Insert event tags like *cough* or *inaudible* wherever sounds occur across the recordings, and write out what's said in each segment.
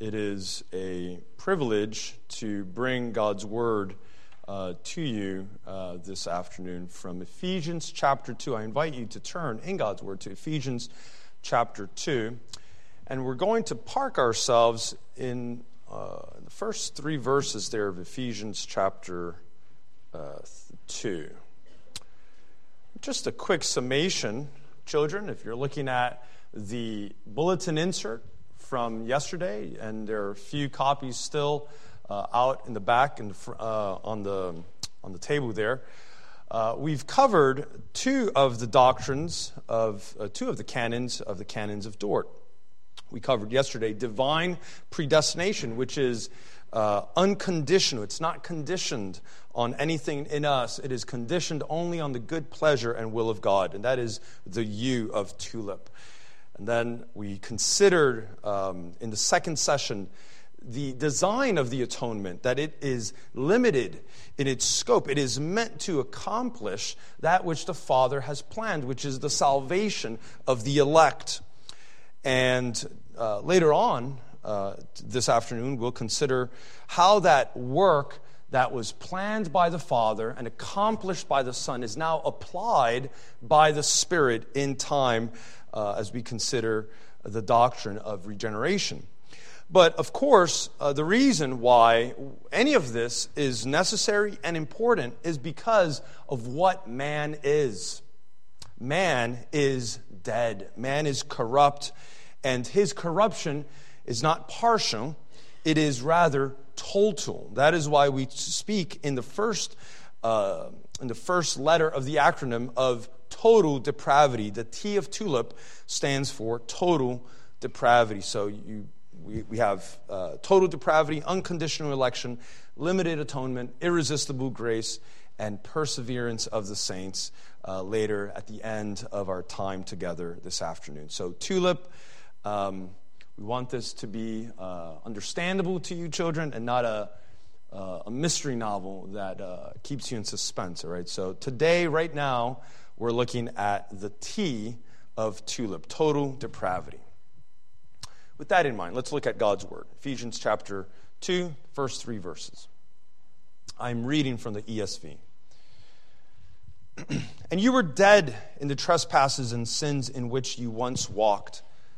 it is a privilege to bring God's word uh, to you uh, this afternoon from Ephesians chapter 2. I invite you to turn in God's word to Ephesians chapter 2. And we're going to park ourselves in uh, the first three verses there of Ephesians chapter uh, 2. Just a quick summation, children, if you're looking at the bulletin insert from yesterday, and there are a few copies still uh, out in the back and uh, on the on the table there. Uh, we've covered two of the doctrines of uh, two of the canons of the canons of Dort. We covered yesterday divine predestination, which is uh, unconditional. It's not conditioned on anything in us. It is conditioned only on the good pleasure and will of God, and that is the U of tulip. And then we considered um, in the second session the design of the atonement, that it is limited in its scope. It is meant to accomplish that which the Father has planned, which is the salvation of the elect. And uh, later on uh, this afternoon, we'll consider how that work that was planned by the Father and accomplished by the Son is now applied by the Spirit in time uh, as we consider the doctrine of regeneration. But of course, uh, the reason why any of this is necessary and important is because of what man is. Man is dead, man is corrupt, and his corruption is not partial, it is rather total. That is why we speak in the first, uh, in the first letter of the acronym of total depravity. The T of tulip stands for total depravity. So you, we, we have uh, total depravity, unconditional election, limited atonement, irresistible grace, and perseverance of the saints uh, later at the end of our time together this afternoon. So, tulip. Um, we want this to be uh, understandable to you, children, and not a, uh, a mystery novel that uh, keeps you in suspense, all right? So today, right now, we're looking at the T of tulip, total depravity. With that in mind, let's look at God's Word. Ephesians chapter 2, first three verses. I'm reading from the ESV. *clears throat* and you were dead in the trespasses and sins in which you once walked,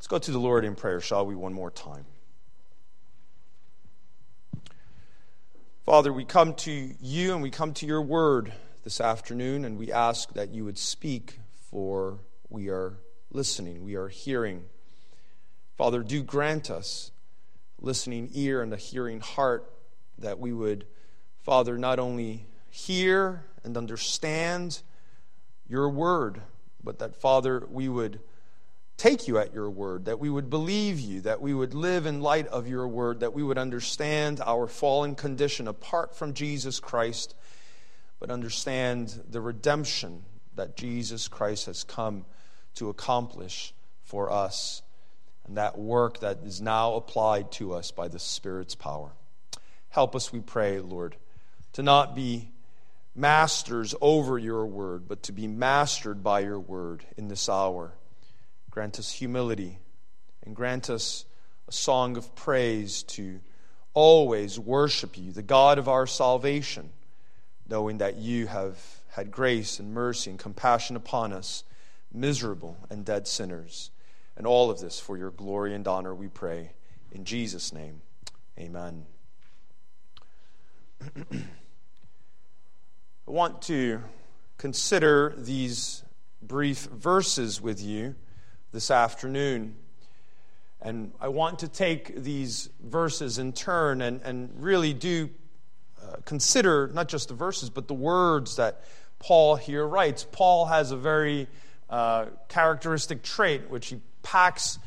Let's go to the Lord in prayer, shall we, one more time. Father, we come to you and we come to your word this afternoon, and we ask that you would speak, for we are listening, we are hearing. Father, do grant us listening ear and a hearing heart that we would, Father, not only hear and understand your word, but that, Father, we would take you at your word, that we would believe you, that we would live in light of your word, that we would understand our fallen condition apart from Jesus Christ, but understand the redemption that Jesus Christ has come to accomplish for us, and that work that is now applied to us by the Spirit's power. Help us, we pray, Lord, to not be masters over your word, but to be mastered by your word in this hour. Grant us humility and grant us a song of praise to always worship you, the God of our salvation, knowing that you have had grace and mercy and compassion upon us miserable and dead sinners. And all of this for your glory and honor, we pray. In Jesus' name, amen. *clears throat* I want to consider these brief verses with you this afternoon. And I want to take these verses in turn and, and really do uh, consider not just the verses, but the words that Paul here writes. Paul has a very uh, characteristic trait, which he packs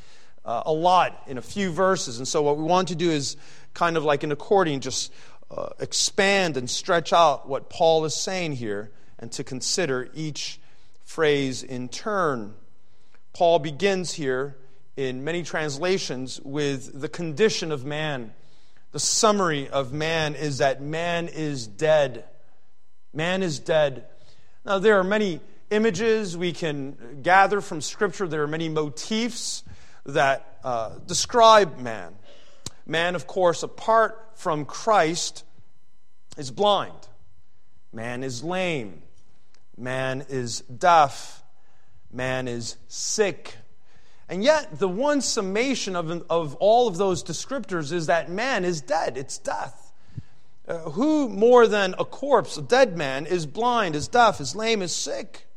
uh, a lot in a few verses. And so, what we want to do is kind of like an accordion, just uh, expand and stretch out what Paul is saying here and to consider each phrase in turn. Paul begins here in many translations with the condition of man. The summary of man is that man is dead. Man is dead. Now, there are many images we can gather from Scripture, there are many motifs that uh, describe man. Man, of course, apart from Christ, is blind. Man is lame. Man is deaf. Man is sick. And yet, the one summation of, of all of those descriptors is that man is dead. It's death. Uh, who more than a corpse, a dead man, is blind, is deaf, is lame, is sick?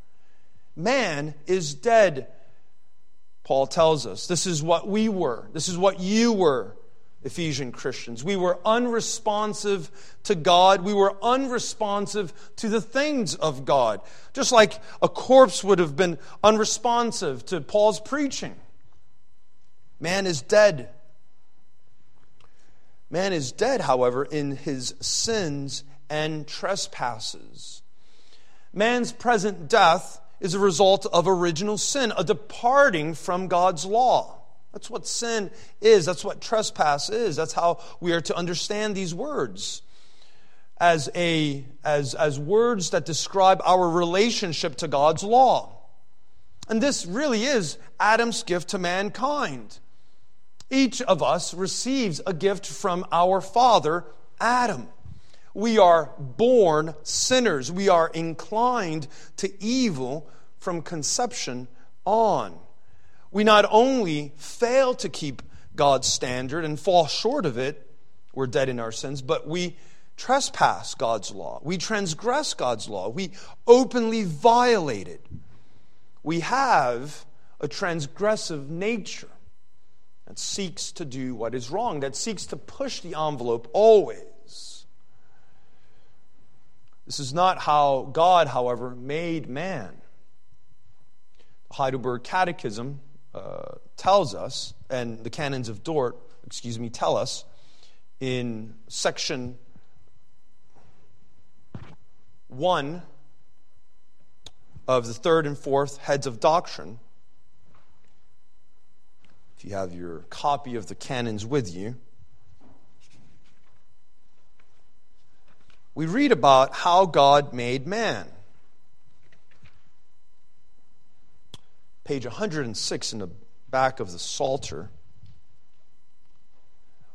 Man is dead. Paul tells us this is what we were, this is what you were. Ephesian Christians. We were unresponsive to God. We were unresponsive to the things of God. Just like a corpse would have been unresponsive to Paul's preaching. Man is dead. Man is dead, however, in his sins and trespasses. Man's present death is a result of original sin, a departing from God's law. That's what sin is. That's what trespass is. That's how we are to understand these words as, a, as, as words that describe our relationship to God's law. And this really is Adam's gift to mankind. Each of us receives a gift from our father, Adam. We are born sinners. We are inclined to evil from conception on we not only fail to keep God's standard and fall short of it, we're dead in our sins, but we trespass God's law. We transgress God's law. We openly violate it. We have a transgressive nature that seeks to do what is wrong, that seeks to push the envelope always. This is not how God, however, made man. The Heidelberg Catechism uh, tells us, and the canons of Dort, excuse me, tell us in section 1 of the third and fourth heads of doctrine. If you have your copy of the canons with you, we read about how God made man. Page 106 in the back of the Psalter,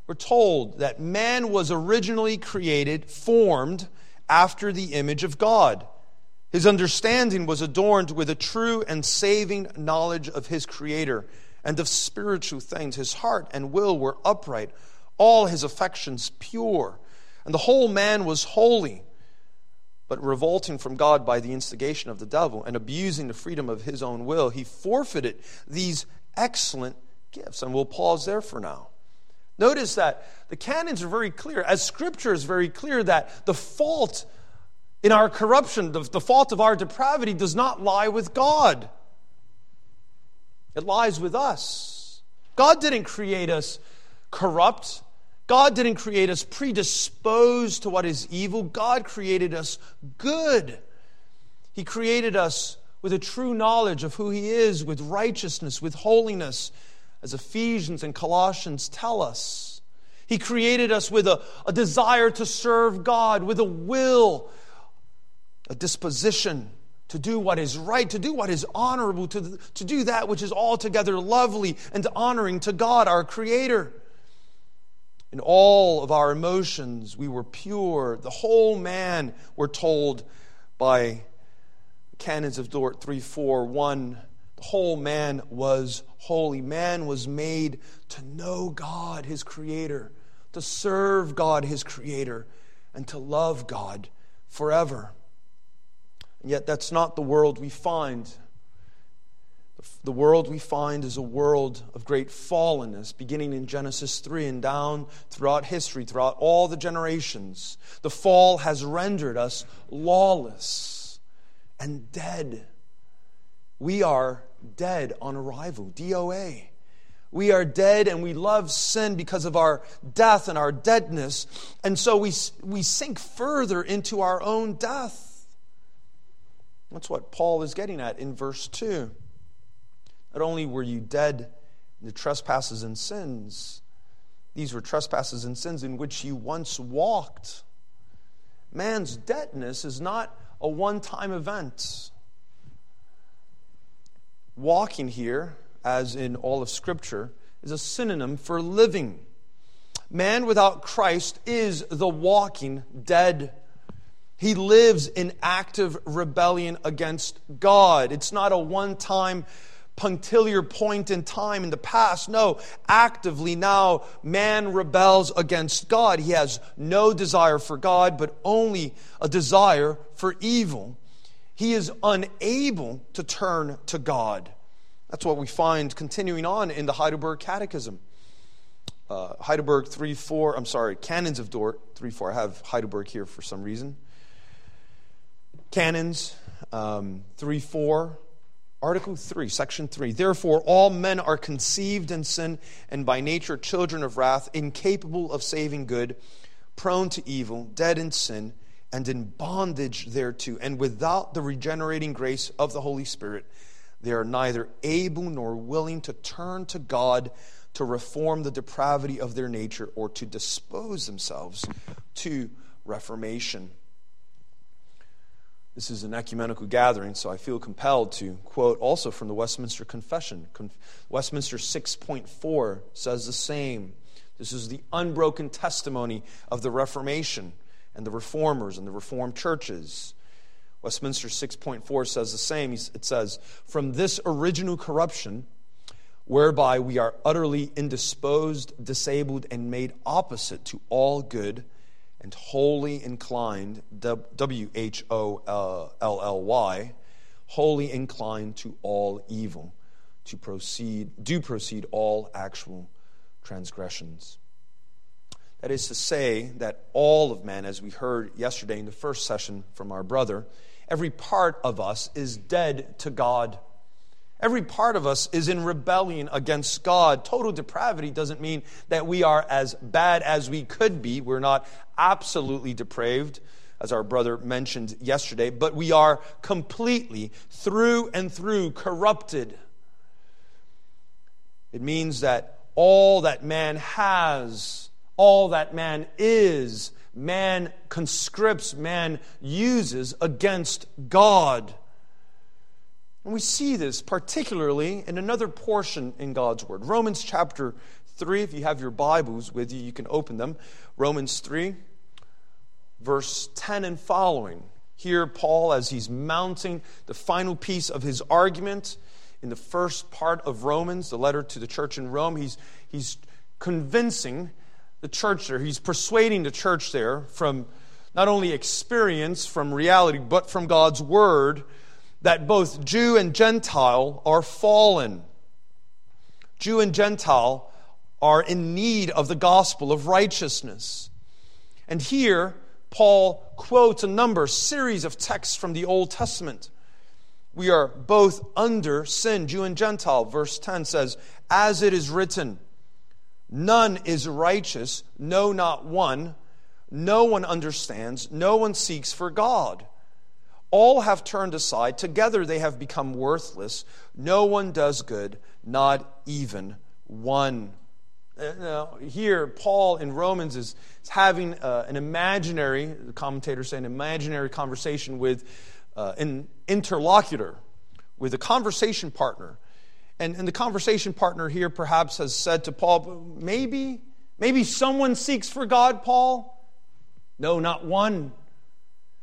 we're told that man was originally created, formed after the image of God. His understanding was adorned with a true and saving knowledge of his Creator and of spiritual things. His heart and will were upright, all his affections pure, and the whole man was holy but revolting from God by the instigation of the devil and abusing the freedom of his own will, he forfeited these excellent gifts. And we'll pause there for now. Notice that the canons are very clear, as scripture is very clear, that the fault in our corruption, the, the fault of our depravity, does not lie with God, it lies with us. God didn't create us corrupt God didn't create us predisposed to what is evil. God created us good. He created us with a true knowledge of who He is, with righteousness, with holiness, as Ephesians and Colossians tell us. He created us with a, a desire to serve God, with a will, a disposition to do what is right, to do what is honorable, to, to do that which is altogether lovely and honoring to God, our Creator. In all of our emotions, we were pure. The whole man, we're told by Canons of Dort 341, the whole man was holy. Man was made to know God, his creator, to serve God, his creator, and to love God forever. And yet, that's not the world we find the world we find is a world of great fallenness, beginning in Genesis 3 and down throughout history, throughout all the generations. The fall has rendered us lawless and dead. We are dead on arrival, DOA. We are dead and we love sin because of our death and our deadness. And so we, we sink further into our own death. That's what Paul is getting at in verse 2. Not only were you dead in the trespasses and sins, these were trespasses and sins in which you once walked. Man's deadness is not a one time event. Walking here as in all of Scripture, is a synonym for living. Man without Christ is the walking dead. He lives in active rebellion against God. It's not a one time punctiliar point in time in the past. No, actively now, man rebels against God. He has no desire for God, but only a desire for evil. He is unable to turn to God. That's what we find continuing on in the Heidelberg Catechism. Uh, Heidelberg 3 4, I'm sorry, Canons of Dort 3 4. I have Heidelberg here for some reason. Canons um, 3 4, Article 3, Section 3. Therefore, all men are conceived in sin and by nature children of wrath, incapable of saving good, prone to evil, dead in sin, and in bondage thereto, and without the regenerating grace of the Holy Spirit they are neither able nor willing to turn to God to reform the depravity of their nature or to dispose themselves to reformation. This is an ecumenical gathering, so I feel compelled to quote also from the Westminster Confession. Westminster 6.4 says the same. This is the unbroken testimony of the Reformation and the reformers and the Reformed churches. Westminster 6.4 says the same. It says, From this original corruption, whereby we are utterly indisposed, disabled, and made opposite to all good, and wholly inclined, W H O L L Y, wholly inclined to all evil, to proceed, do proceed all actual transgressions. That is to say, that all of man, as we heard yesterday in the first session from our brother, Every part of us is dead to God. Every part of us is in rebellion against God. Total depravity doesn't mean that we are as bad as we could be. We're not absolutely depraved, as our brother mentioned yesterday, but we are completely, through and through, corrupted. It means that all that man has, all that man is, man conscripts, man uses against God. And we see this particularly in another portion in God's Word. Romans chapter 3, if you have your Bibles with you, you can open them. Romans 3, verse 10 and following. Here, Paul, as he's mounting the final piece of his argument in the first part of Romans, the letter to the church in Rome, he's, he's convincing the church there. He's persuading the church there from not only experience, from reality, but from God's word that both Jew and Gentile are fallen. Jew and Gentile are in need of the gospel of righteousness. And here, Paul quotes a number, series of texts from the Old Testament. We are both under sin, Jew and Gentile. Verse 10 says, As it is written, None is righteous, no, not one. No one understands, no one seeks for God. All have turned aside, together they have become worthless. No one does good, not even one. Uh, now, here, Paul in Romans is, having uh, an imaginary, the say, an imaginary conversation with uh, an interlocutor, with a conversation partner. And, and the conversation partner here perhaps has said to Paul, maybe, maybe someone seeks for God, Paul? No, not one.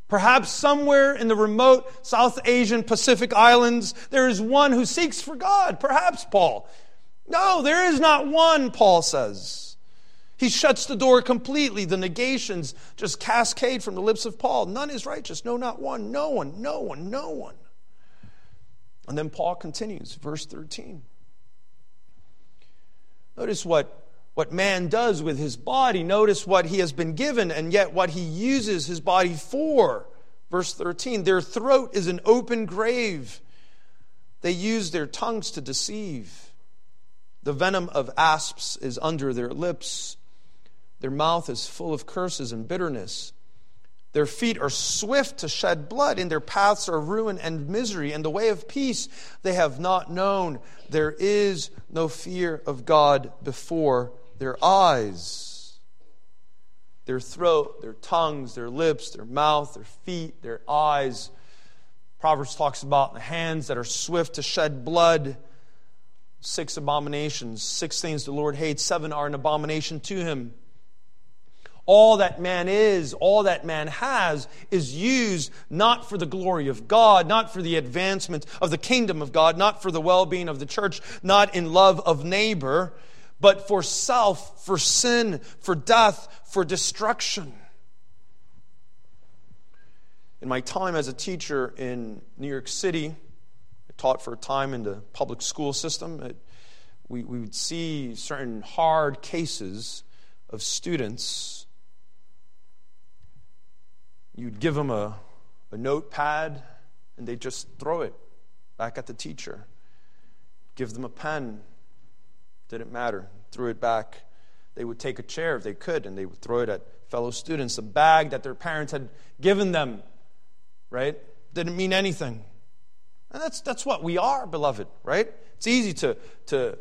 Perhaps somewhere in the remote South Asian Pacific Islands, there is one who seeks for God. Perhaps, Paul. No, there is not one, Paul says. He shuts the door completely. The negations just cascade from the lips of Paul. None is righteous. No, not one. No one, no one, no one. And then Paul continues, verse 13. Notice what, what man does with his body. Notice what he has been given and yet what he uses his body for. Verse 13 Their throat is an open grave, they use their tongues to deceive. The venom of asps is under their lips. Their mouth is full of curses and bitterness. Their feet are swift to shed blood, and their paths are ruin and misery, and the way of peace they have not known. There is no fear of God before their eyes. Their throat, their tongues, their lips, their mouth, their feet, their eyes. Proverbs talks about the hands that are swift to shed blood. Six abominations, six things the Lord hates, seven are an abomination to him all that man is, all that man has, is used not for the glory of God, not for the advancement of the kingdom of God, not for the well being of the church, not in love of neighbor, but for self, for sin, for death, for destruction. In my time as a teacher in New York City, I taught for a time in the public school system. It, we, we would see certain hard cases of students You'd give them a, a notepad and they'd just throw it back at the teacher. Give them a pen, didn't matter, threw it back. They would take a chair if they could and they would throw it at fellow students. A bag that their parents had given them, right? Didn't mean anything. And that's, that's what we are, beloved, right? It's easy to, to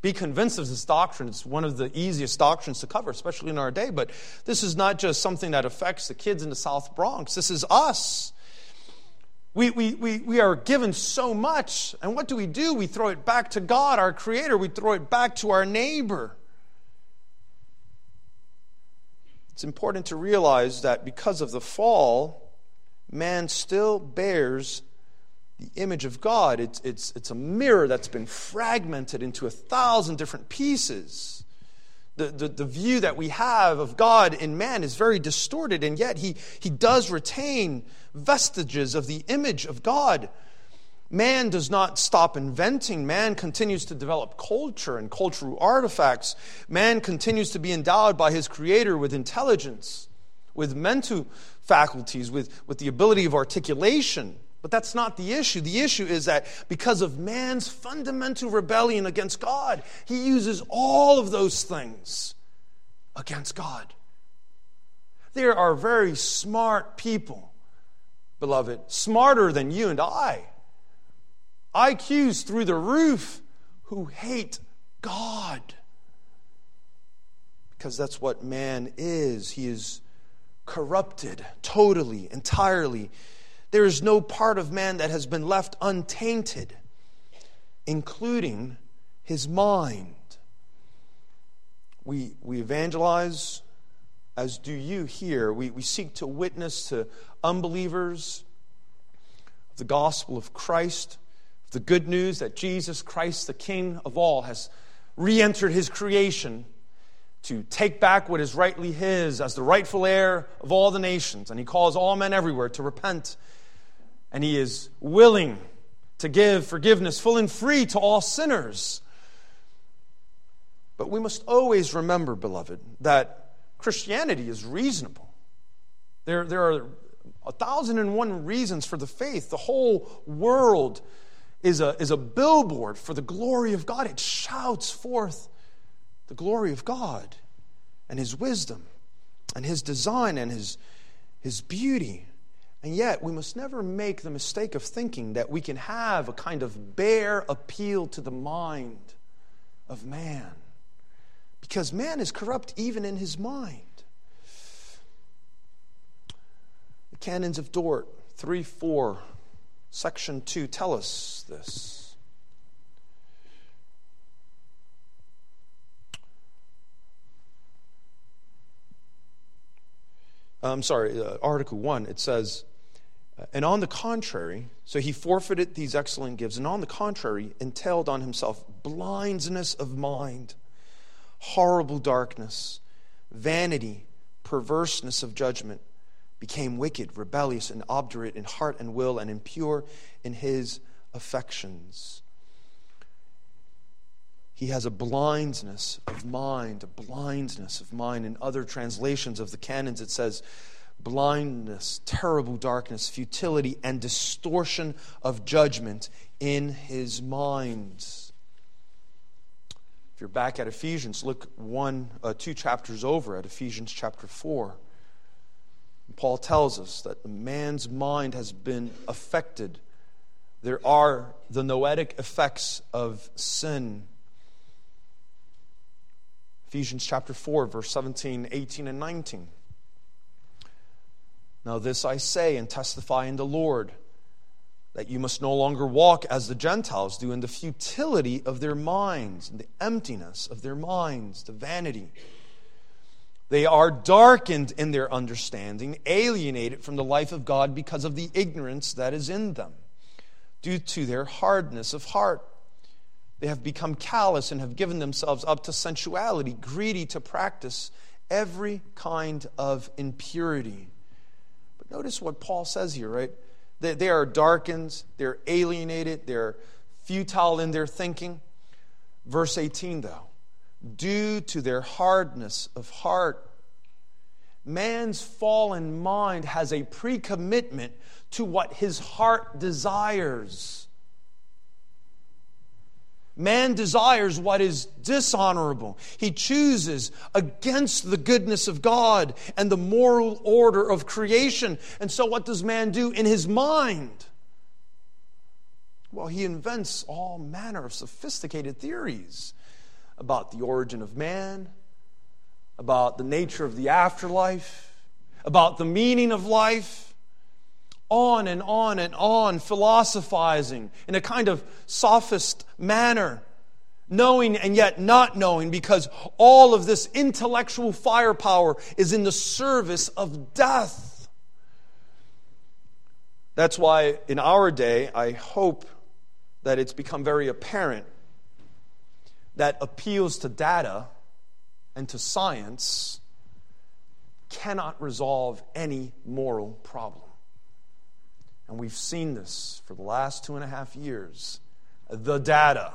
be convinced of this doctrine. It's one of the easiest doctrines to cover, especially in our day. But this is not just something that affects the kids in the South Bronx, this is us. We, we, we, we are given so much, and what do we do? We throw it back to God, our Creator. We throw it back to our neighbor. It's important to realize that because of the fall, man still bears the image of God. It's, it's, it's a mirror that's been fragmented into a thousand different pieces. The, the, the view that we have of God in man is very distorted, and yet he, he does retain vestiges of the image of God. Man does not stop inventing. Man continues to develop culture and cultural artifacts. Man continues to be endowed by his Creator with intelligence, with mental faculties, with, with the ability of articulation. But that's not the issue. The issue is that because of man's fundamental rebellion against God, he uses all of those things against God. There are very smart people, beloved, smarter than you and I. IQs through the roof who hate God. Because that's what man is. He is corrupted totally, entirely there is no part of man that has been left untainted, including his mind. We, we evangelize, as do you here. We, we seek to witness to unbelievers the gospel of Christ, the good news that Jesus Christ, the King of all, has re entered his creation to take back what is rightly his as the rightful heir of all the nations. And he calls all men everywhere to repent and he is willing to give forgiveness full and free to all sinners. But we must always remember, beloved, that Christianity is reasonable. There, there are a thousand and one reasons for the faith. The whole world is a, is a billboard for the glory of God. It shouts forth the glory of God and His wisdom and His design and His, His beauty. And yet, we must never make the mistake of thinking that we can have a kind of bare appeal to the mind of man. Because man is corrupt even in his mind. The canons of Dort, 3 4, section 2, tell us this. I'm sorry, uh, Article 1, it says, and on the contrary, so he forfeited these excellent gifts, and on the contrary, entailed on himself blindness of mind, horrible darkness, vanity, perverseness of judgment, became wicked, rebellious, and obdurate in heart and will, and impure in his affections. He has a blindness of mind, a blindness of mind. In other translations of the canons, it says, blindness, terrible darkness, futility, and distortion of judgment in his mind. If you're back at Ephesians, look one, uh, two chapters over at Ephesians chapter 4. Paul tells us that man's mind has been affected. There are the noetic effects of sin. Ephesians chapter 4, verse 17, 18, and 19. Now, this I say and testify in the Lord that you must no longer walk as the Gentiles do in the futility of their minds, in the emptiness of their minds, the vanity. They are darkened in their understanding, alienated from the life of God because of the ignorance that is in them, due to their hardness of heart. They have become callous and have given themselves up to sensuality, greedy to practice every kind of impurity. Notice what Paul says here, right? They, they are darkened, they're alienated, they're futile in their thinking. Verse 18, though, due to their hardness of heart, man's fallen mind has a pre commitment to what his heart desires. Man desires what is dishonorable. He chooses against the goodness of God and the moral order of creation. And so, what does man do in his mind? Well, he invents all manner of sophisticated theories about the origin of man, about the nature of the afterlife, about the meaning of life on and on and on, philosophizing in a kind of sophist manner, knowing and yet not knowing, because all of this intellectual firepower is in the service of death. That's why in our day, I hope that it's become very apparent that appeals to data and to science cannot resolve any moral problem. And we've seen this for the last two and a half years the data,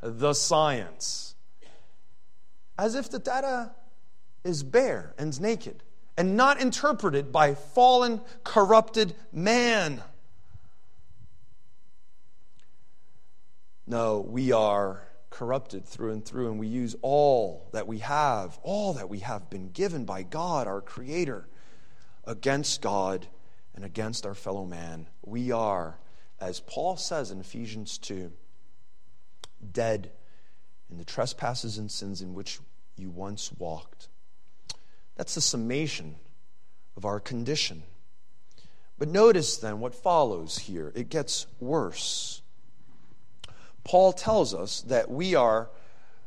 the science, as if the data is bare and naked and not interpreted by fallen, corrupted man. No, we are corrupted through and through, and we use all that we have, all that we have been given by God, our Creator, against God and against our fellow man. We are, as Paul says in Ephesians 2, dead in the trespasses and sins in which you once walked. That's the summation of our condition. But notice then what follows here. It gets worse. Paul tells us that we are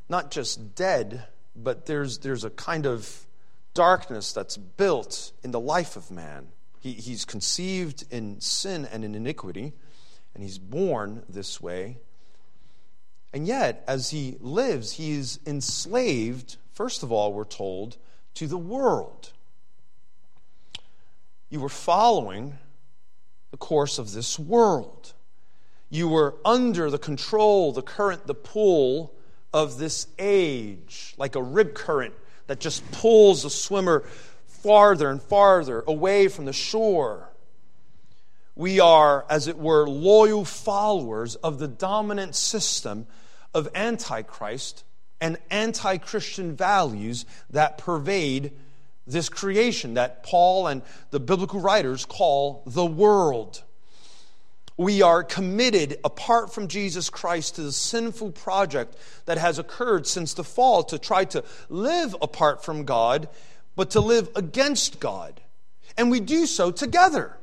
not just dead, but there's, there's a kind of darkness that's built in the life of man. He, he's conceived in sin and in iniquity, and he's born this way. And yet, as he lives, he is enslaved, first of all, we're told, to the world. You were following the course of this world. You were under the control, the current, the pull of this age, like a rip current that just pulls a swimmer farther and farther away from the shore. We are, as it were, loyal followers of the dominant system of Antichrist and anti Christian values that pervade this creation that Paul and the biblical writers call the world. We are committed, apart from Jesus Christ, to the sinful project that has occurred since the fall to try to live apart from God but to live against God. And we do so together.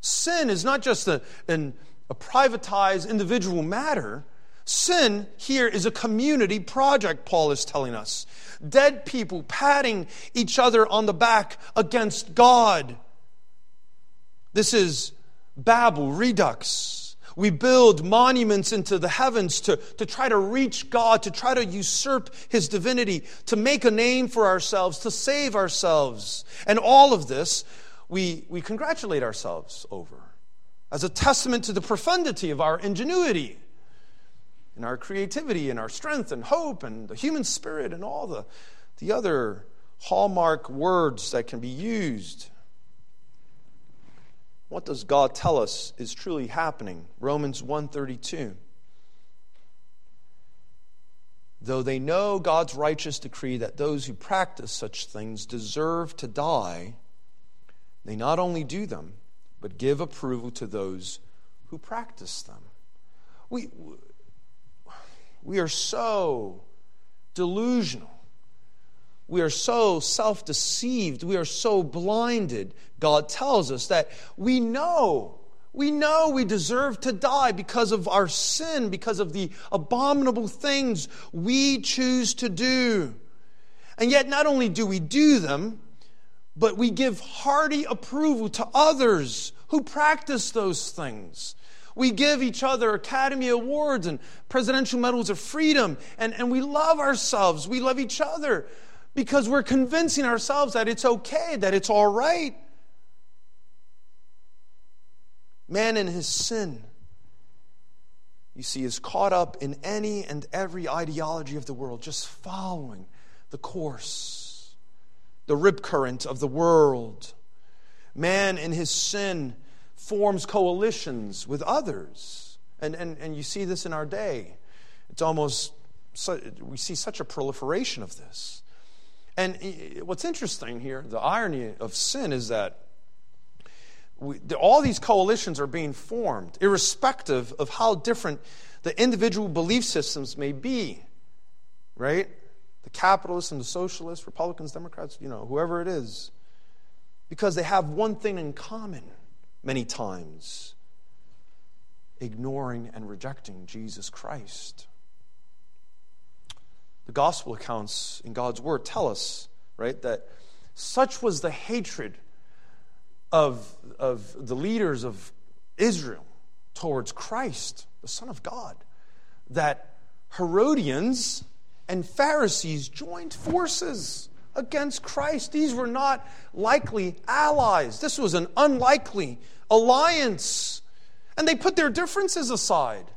Sin is not just a, an, a privatized individual matter. Sin here is a community project, Paul is telling us. Dead people patting each other on the back against God. This is Babel redux. We build monuments into the heavens to, to try to reach God, to try to usurp His divinity, to make a name for ourselves, to save ourselves. And all of this we, we congratulate ourselves over as a testament to the profundity of our ingenuity and our creativity and our strength and hope and the human spirit and all the, the other hallmark words that can be used what does God tell us is truly happening? Romans 1:32. though they know God's righteous decree that those who practice such things deserve to die, they not only do them, but give approval to those who practice them. We, we are so delusional. We are so self deceived. We are so blinded. God tells us that we know we know we deserve to die because of our sin, because of the abominable things we choose to do. And yet, not only do we do them, but we give hearty approval to others who practice those things. We give each other Academy Awards and Presidential Medals of Freedom, and, and we love ourselves. We love each other because we're convincing ourselves that it's okay, that it's all right. Man in his sin, you see, is caught up in any and every ideology of the world, just following the course, the rip current of the world. Man in his sin forms coalitions with others. And, and, and you see this in our day. It's almost, we see such a proliferation of this. And eh, what's interesting here, the irony of sin is that we, all these coalitions are being formed, irrespective of how different the individual belief systems may be, right? The capitalists and the socialists, Republicans, Democrats, you know, whoever it is, because they have one thing in common many times ignoring and rejecting Jesus Christ. The gospel accounts in God's word tell us, right, that such was the hatred of, of the leaders of Israel towards Christ, the Son of God, that Herodians and Pharisees joined forces against Christ. These were not likely allies. This was an unlikely alliance. And they put their differences aside,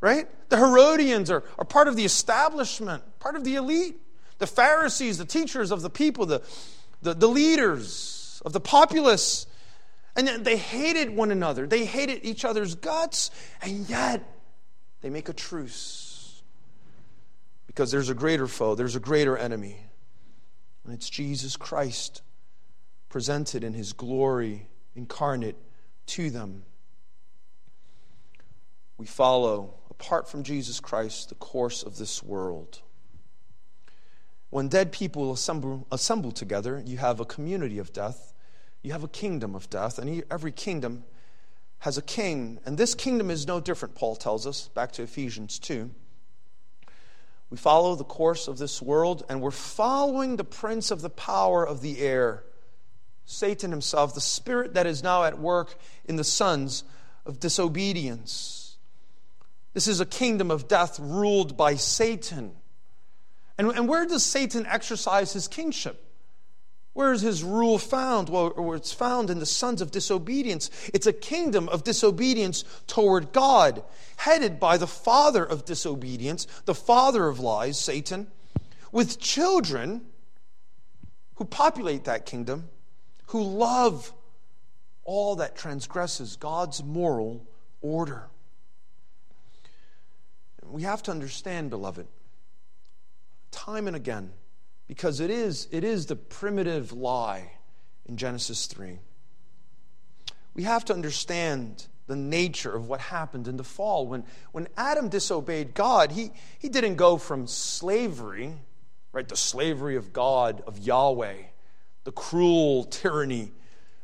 right? The Herodians are, are part of the establishment, part of the elite. The Pharisees, the teachers of the people, the, the, the leaders, of the populace. And they hated one another. They hated each other's guts. And yet, they make a truce. Because there's a greater foe, there's a greater enemy. And it's Jesus Christ presented in his glory incarnate to them. We follow, apart from Jesus Christ, the course of this world. When dead people assemble, assemble together, you have a community of death, you have a kingdom of death, and every kingdom has a king. And this kingdom is no different, Paul tells us, back to Ephesians 2. We follow the course of this world, and we're following the prince of the power of the air, Satan himself, the spirit that is now at work in the sons of disobedience. This is a kingdom of death ruled by Satan. And, and where does Satan exercise his kingship? Where is his rule found? Well, it's found in the sons of disobedience. It's a kingdom of disobedience toward God, headed by the father of disobedience, the father of lies, Satan, with children who populate that kingdom, who love all that transgresses God's moral order. We have to understand, beloved, time and again because it is, it is the primitive lie in Genesis 3. We have to understand the nature of what happened in the fall. When, when Adam disobeyed God, he, he didn't go from slavery, right, the slavery of God, of Yahweh, the cruel tyranny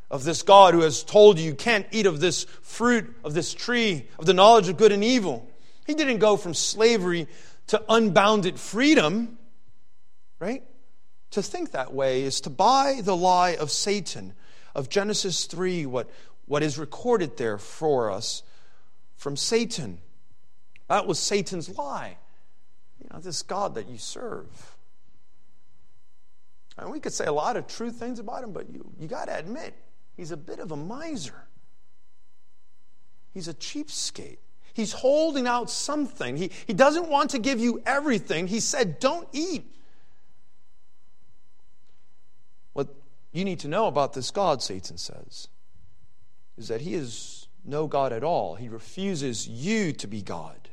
of this God who has told you you can't eat of this fruit, of this tree, of the knowledge of good and evil. He didn't go from slavery to unbounded freedom right? To think that way is to buy the lie of Satan, of Genesis 3, what, what is recorded there for us from Satan. That was Satan's lie. You know, this God that you serve. And we could say a lot of true things about him, but you, you got to admit, he's a bit of a miser. He's a cheapskate. He's holding out something. He, he doesn't want to give you everything. He said, Don't eat. What you need to know about this God, Satan says, is that he is no God at all. He refuses you to be God.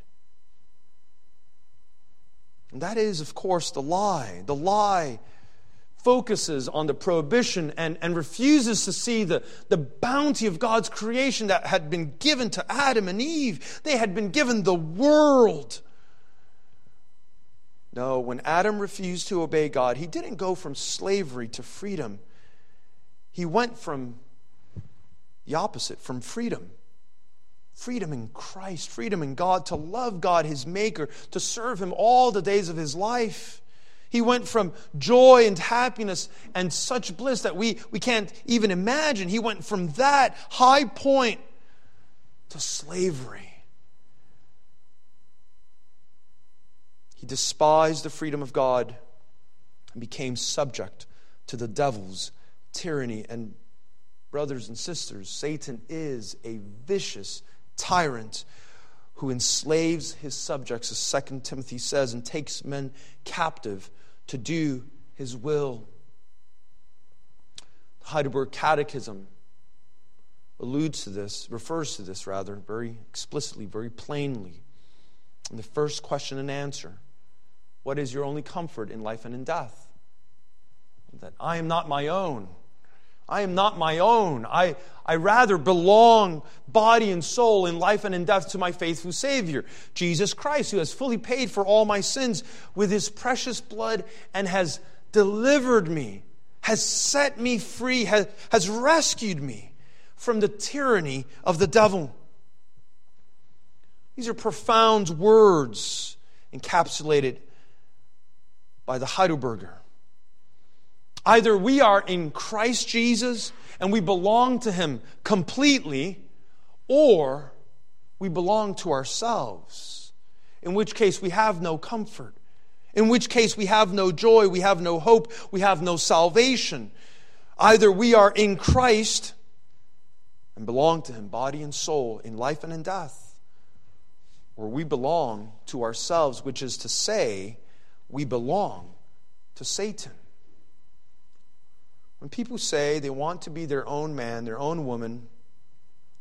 And that is, of course, the lie. The lie focuses on the prohibition and, and refuses to see the, the bounty of God's creation that had been given to Adam and Eve. They had been given the world. No, when Adam refused to obey God, he didn't go from slavery to freedom. He went from the opposite, from freedom. Freedom in Christ, freedom in God, to love God, his Maker, to serve him all the days of his life. He went from joy and happiness and such bliss that we, we can't even imagine. He went from that high point to slavery. He despised the freedom of God and became subject to the devil's tyranny. And, brothers and sisters, Satan is a vicious tyrant who enslaves his subjects, as 2 Timothy says, and takes men captive to do his will. The Heidelberg Catechism alludes to this, refers to this rather, very explicitly, very plainly. In the first question and answer What is your only comfort in life and in death? That I am not my own. I am not my own. I, I rather belong, body and soul, in life and in death, to my faithful Savior, Jesus Christ, who has fully paid for all my sins with his precious blood and has delivered me, has set me free, has, has rescued me from the tyranny of the devil. These are profound words encapsulated by the Heidelberger. Either we are in Christ Jesus and we belong to Him completely, or we belong to ourselves, in which case we have no comfort, in which case we have no joy, we have no hope, we have no salvation. Either we are in Christ and belong to Him, body and soul, in life and in death, or we belong to ourselves, which is to say, we belong to Satan. When people say they want to be their own man, their own woman,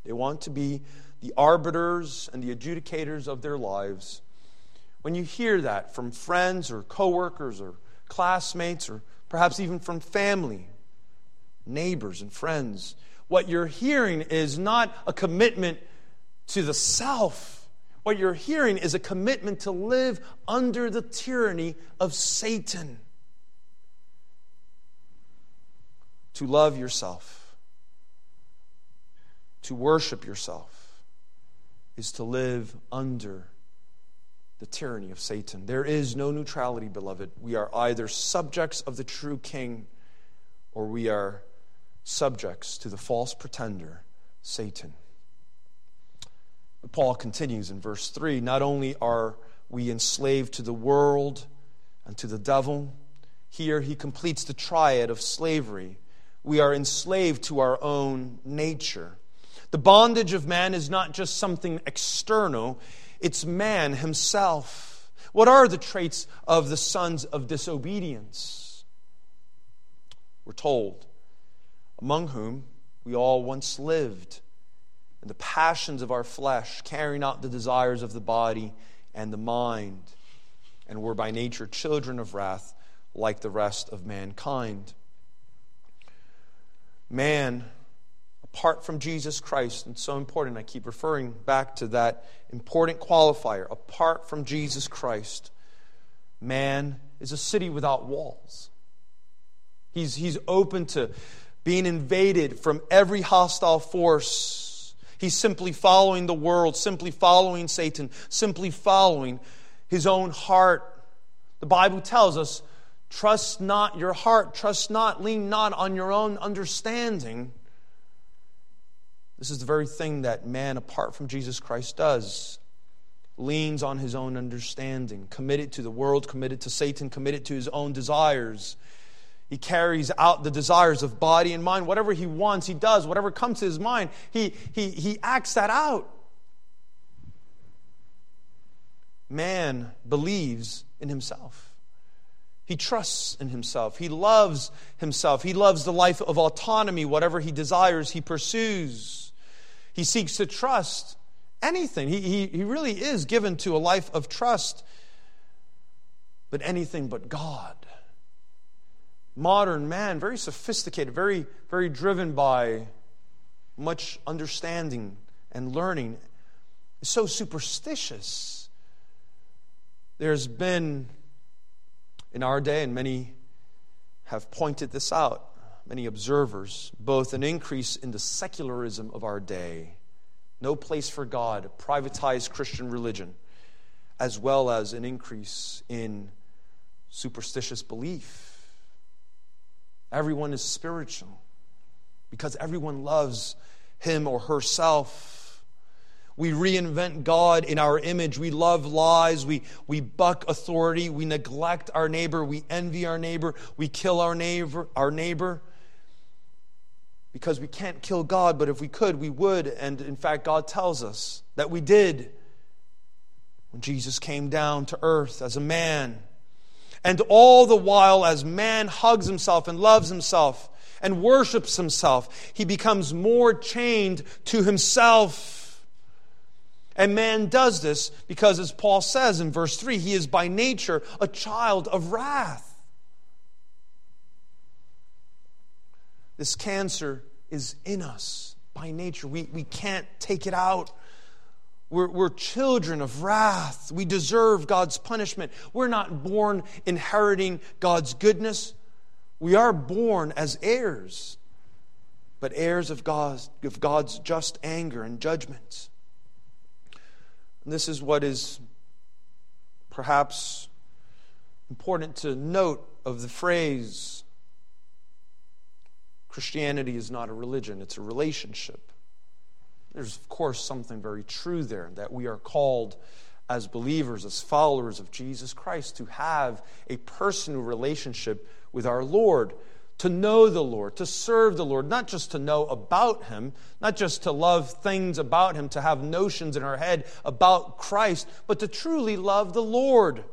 they want to be the arbiters and the adjudicators of their lives, when you hear that from friends or coworkers or classmates or perhaps even from family, neighbors and friends, what you're hearing is not a commitment to the self. What you're hearing is a commitment to live under the tyranny of Satan. To love yourself, to worship yourself, is to live under the tyranny of Satan. There is no neutrality, beloved. We are either subjects of the true king or we are subjects to the false pretender, Satan. Paul continues in verse 3 Not only are we enslaved to the world and to the devil, here he completes the triad of slavery we are enslaved to our own nature. The bondage of man is not just something external, it's man himself. What are the traits of the sons of disobedience? We're told, among whom we all once lived in the passions of our flesh, carrying out the desires of the body and the mind, and were by nature children of wrath like the rest of mankind man apart from Jesus Christ, and so important, I keep referring back to that important qualifier apart from Jesus Christ, man is a city without walls. He's, he's open to being invaded from every hostile force. He's simply following the world, simply following Satan, simply following his own heart. The Bible tells us Trust not your heart. Trust not, lean not on your own understanding. This is the very thing that man, apart from Jesus Christ, does. Leans on his own understanding, committed to the world, committed to Satan, committed to his own desires. He carries out the desires of body and mind. Whatever he wants, he does. Whatever comes to his mind, he, he, he acts that out. Man believes in himself. He trusts in himself. He loves himself. He loves the life of autonomy. Whatever he desires, he pursues. He seeks to trust anything. He, he, he really is given to a life of trust. but anything but God. Modern man, very sophisticated, very, very driven by much understanding and learning, is so superstitious. There's been in our day, and many have pointed this out, many observers, both an increase in the secularism of our day, no place for God, privatized Christian religion, as well as an increase in superstitious belief. Everyone is spiritual because everyone loves him or herself we reinvent God in our image. We love lies. We, we buck authority. We neglect our neighbor. We envy our neighbor. We kill our neighbor, our neighbor. Because we can't kill God, but if we could, we would. And in fact, God tells us that we did when Jesus came down to earth as a man. And all the while, as man hugs himself and loves himself and worships himself, he becomes more chained to himself and man does this because, as Paul says in verse 3, he is by nature a child of wrath. This cancer is in us by nature. We, we can't take it out. We're, we're children of wrath. We deserve God's punishment. We're not born inheriting God's goodness. We are born as heirs, but heirs of God's, of God's just anger and judgment. And this is what is perhaps important to note of the phrase Christianity is not a religion, it's a relationship. There's, of course, something very true there that we are called as believers, as followers of Jesus Christ, to have a personal relationship with our Lord to know the Lord, to serve the Lord, not just to know about Him, not just to love things about Him, to have notions in our head about Christ, but to truly love the Lord.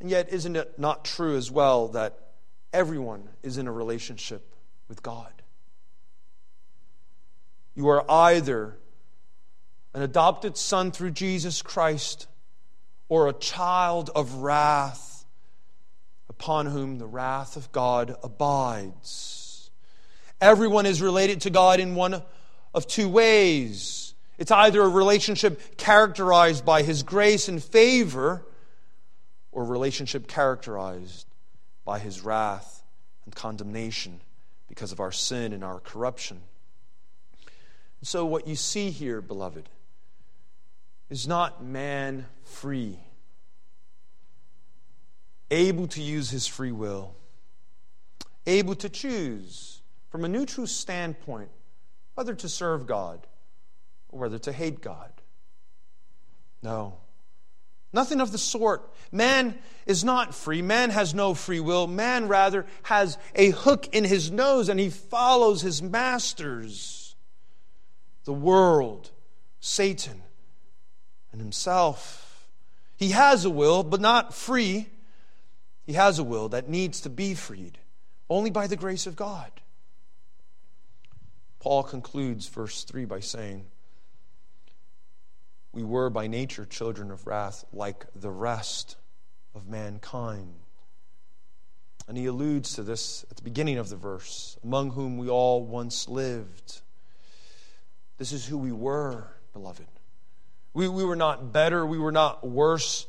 And yet, isn't it not true as well that everyone is in a relationship with God? You are either an adopted son through Jesus Christ or a child of wrath upon whom the wrath of God abides. Everyone is related to God in one of two ways. It's either a relationship characterized by His grace and favor, or a relationship characterized by His wrath and condemnation because of our sin and our corruption. So, what you see here, beloved, is not man free able to use his free will, able to choose from a neutral standpoint whether to serve God or whether to hate God. No. Nothing of the sort. Man is not free. Man has no free will. Man, rather, has a hook in his nose and he follows his masters the world, Satan, and himself. He has a will, but not free. He has a will that needs to be freed only by the grace of God. Paul concludes verse 3 by saying, We were by nature children of wrath like the rest of mankind. And he alludes to this at the beginning of the verse, among whom we all once lived. This is who we were, beloved. We, we were not better, we were not worse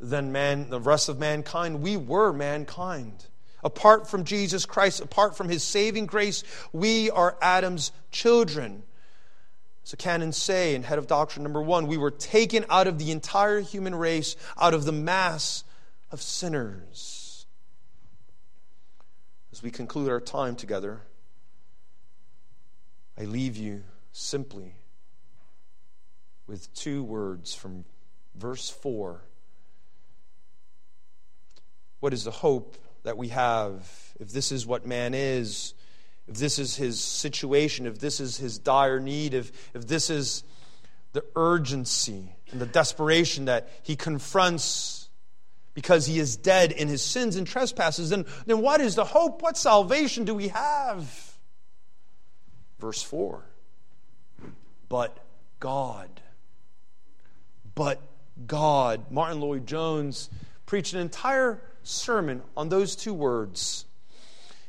than man, the rest of mankind. We were mankind. Apart from Jesus Christ, apart from his saving grace, we are Adam's children. So, canons say in head of doctrine number one, we were taken out of the entire human race, out of the mass of sinners. As we conclude our time together, I leave you simply with two words from verse 4 what is the hope that we have if this is what man is, if this is his situation, if this is his dire need, if, if this is the urgency and the desperation that he confronts because he is dead in his sins and trespasses, then, then what is the hope? What salvation do we have? Verse 4 But God. But God. Martyn Lloyd-Jones preached an entire sermon on those two words.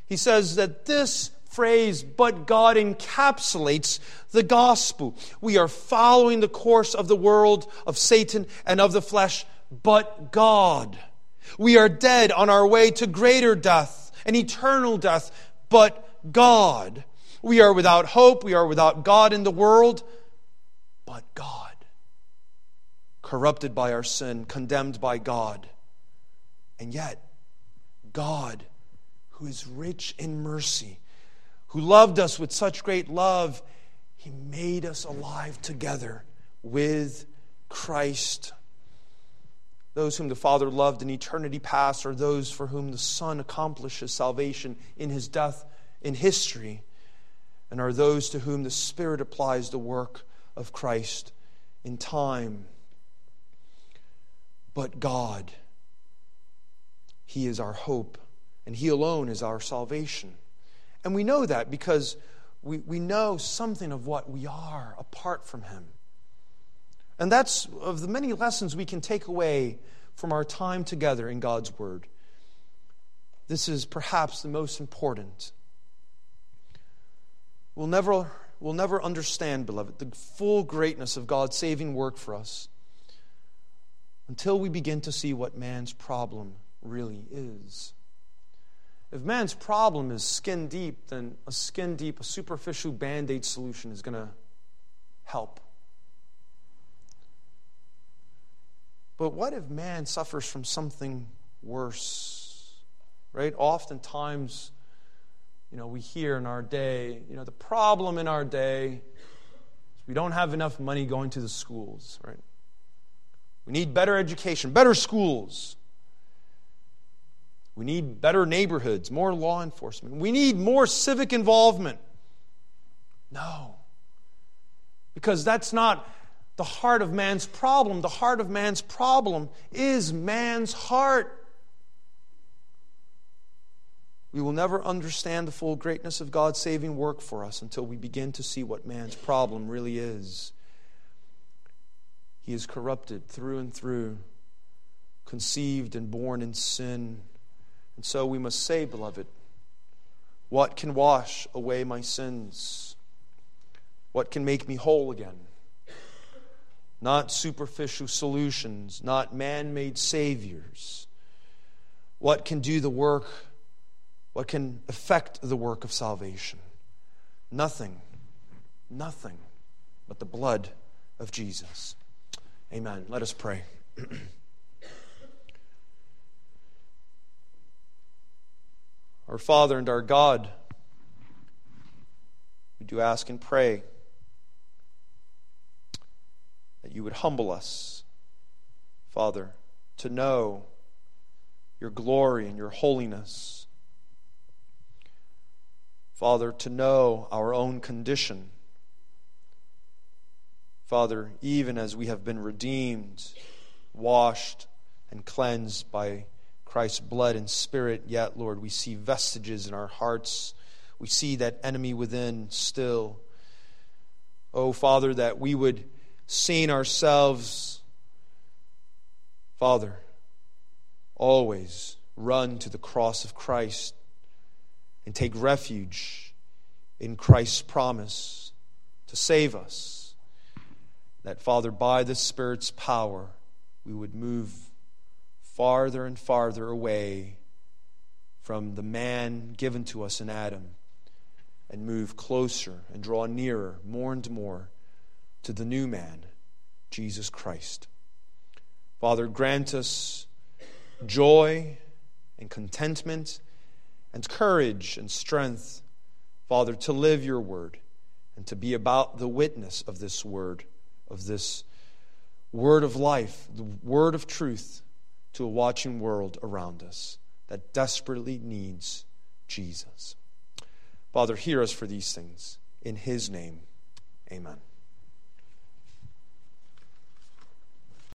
He says that this phrase, but God, encapsulates the gospel. We are following the course of the world, of Satan, and of the flesh, but God. We are dead on our way to greater death, an eternal death, but God. We are without hope. We are without God in the world, but God. Corrupted by our sin, condemned by God. And yet, God, who is rich in mercy, who loved us with such great love, he made us alive together with Christ. Those whom the Father loved in eternity past are those for whom the Son accomplishes salvation in his death in history, and are those to whom the Spirit applies the work of Christ in time. But God, He is our hope, and He alone is our salvation. And we know that because we, we know something of what we are apart from Him. And that's of the many lessons we can take away from our time together in God's Word. This is perhaps the most important. We'll never, we'll never understand, beloved, the full greatness of God's saving work for us until we begin to see what man's problem really is. If man's problem is skin deep, then a skin deep, a superficial band aid solution is going to help. But what if man suffers from something worse? Right? Oftentimes, you know, we hear in our day, you know, the problem in our day is we don't have enough money going to the schools, right? We need better education, better schools. We need better neighborhoods, more law enforcement. We need more civic involvement. No. Because that's not the heart of man's problem. The heart of man's problem is man's heart. We will never understand the full greatness of God's saving work for us until we begin to see what man's problem really is. He is corrupted through and through, conceived and born in sin and so we must say, beloved, what can wash away my sins? What can make me whole again? Not superficial solutions, not man made saviors. What can do the work? What can affect the work of salvation? Nothing, nothing but the blood of Jesus. Amen. Let us pray. *clears throat* Our Father and our God, we do ask and pray that you would humble us, Father, to know your glory and your holiness. Father, to know our own condition. Father, even as we have been redeemed, washed, and cleansed by Christ's blood and spirit, yet, Lord, we see vestiges in our hearts. We see that enemy within still. Oh, Father, that we would see in ourselves, Father, always run to the cross of Christ and take refuge in Christ's promise to save us. That, Father, by the Spirit's power, we would move farther and farther away from the man given to us in Adam and move closer and draw nearer more and more to the new man, Jesus Christ. Father, grant us joy and contentment and courage and strength, Father, to live your word and to be about the witness of this word, of this word of life, the word of truth to a watching world around us that desperately needs Jesus. Father, hear us for these things. In his name, amen.